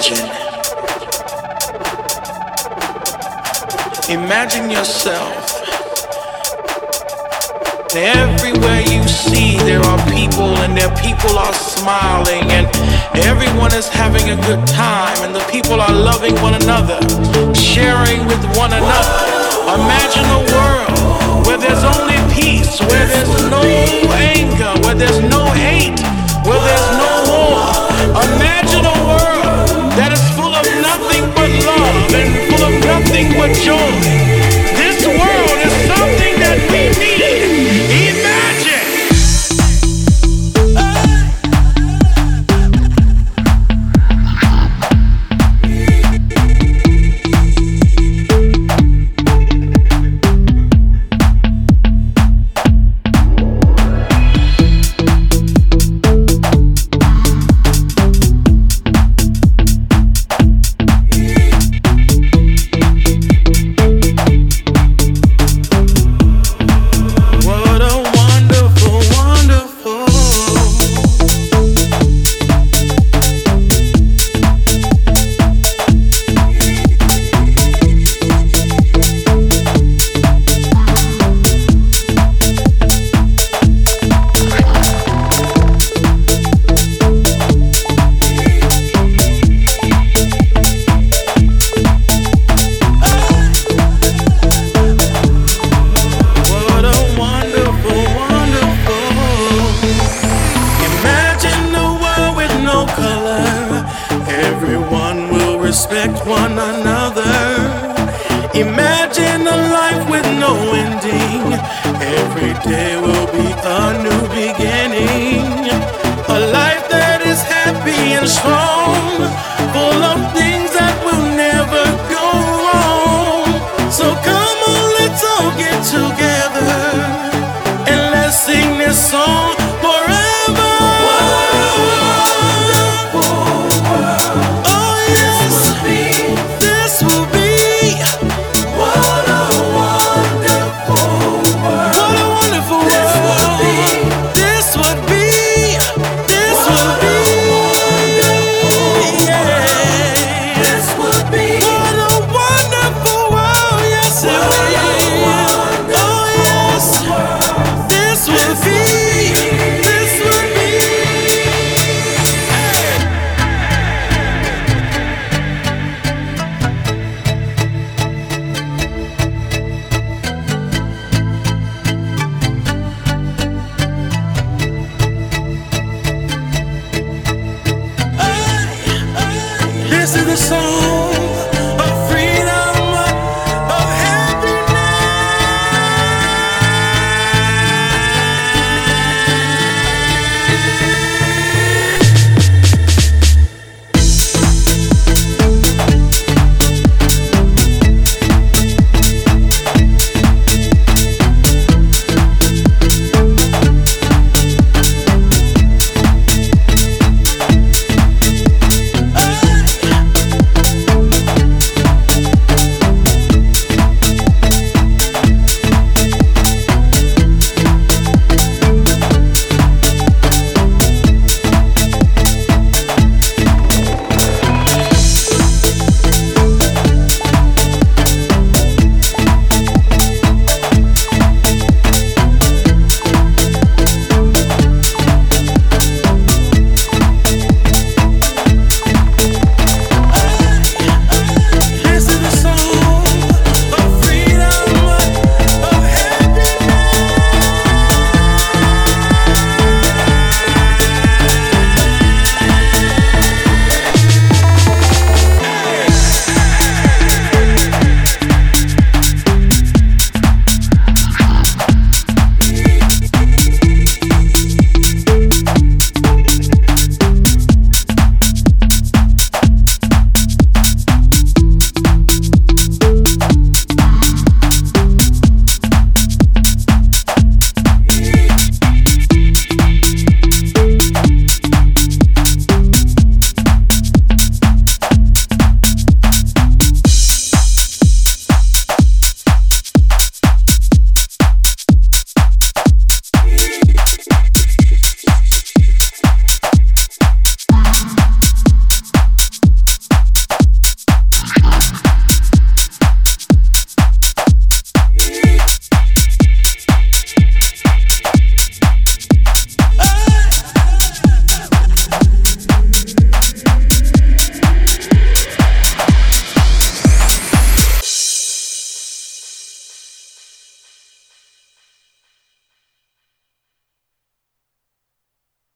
imagine. Imagine yourself. Everywhere you see, there are people, and their people are smiling, and everyone is having a good time, and the people are loving one another, sharing with one another. Imagine a world where there's only peace, where there's no anger, where there's no Imagine a life with no ending. Every day will be a new beginning. A life that is happy and strong. Full of things that will never go wrong. So come on, let's all get together and let's sing this song listen to the song.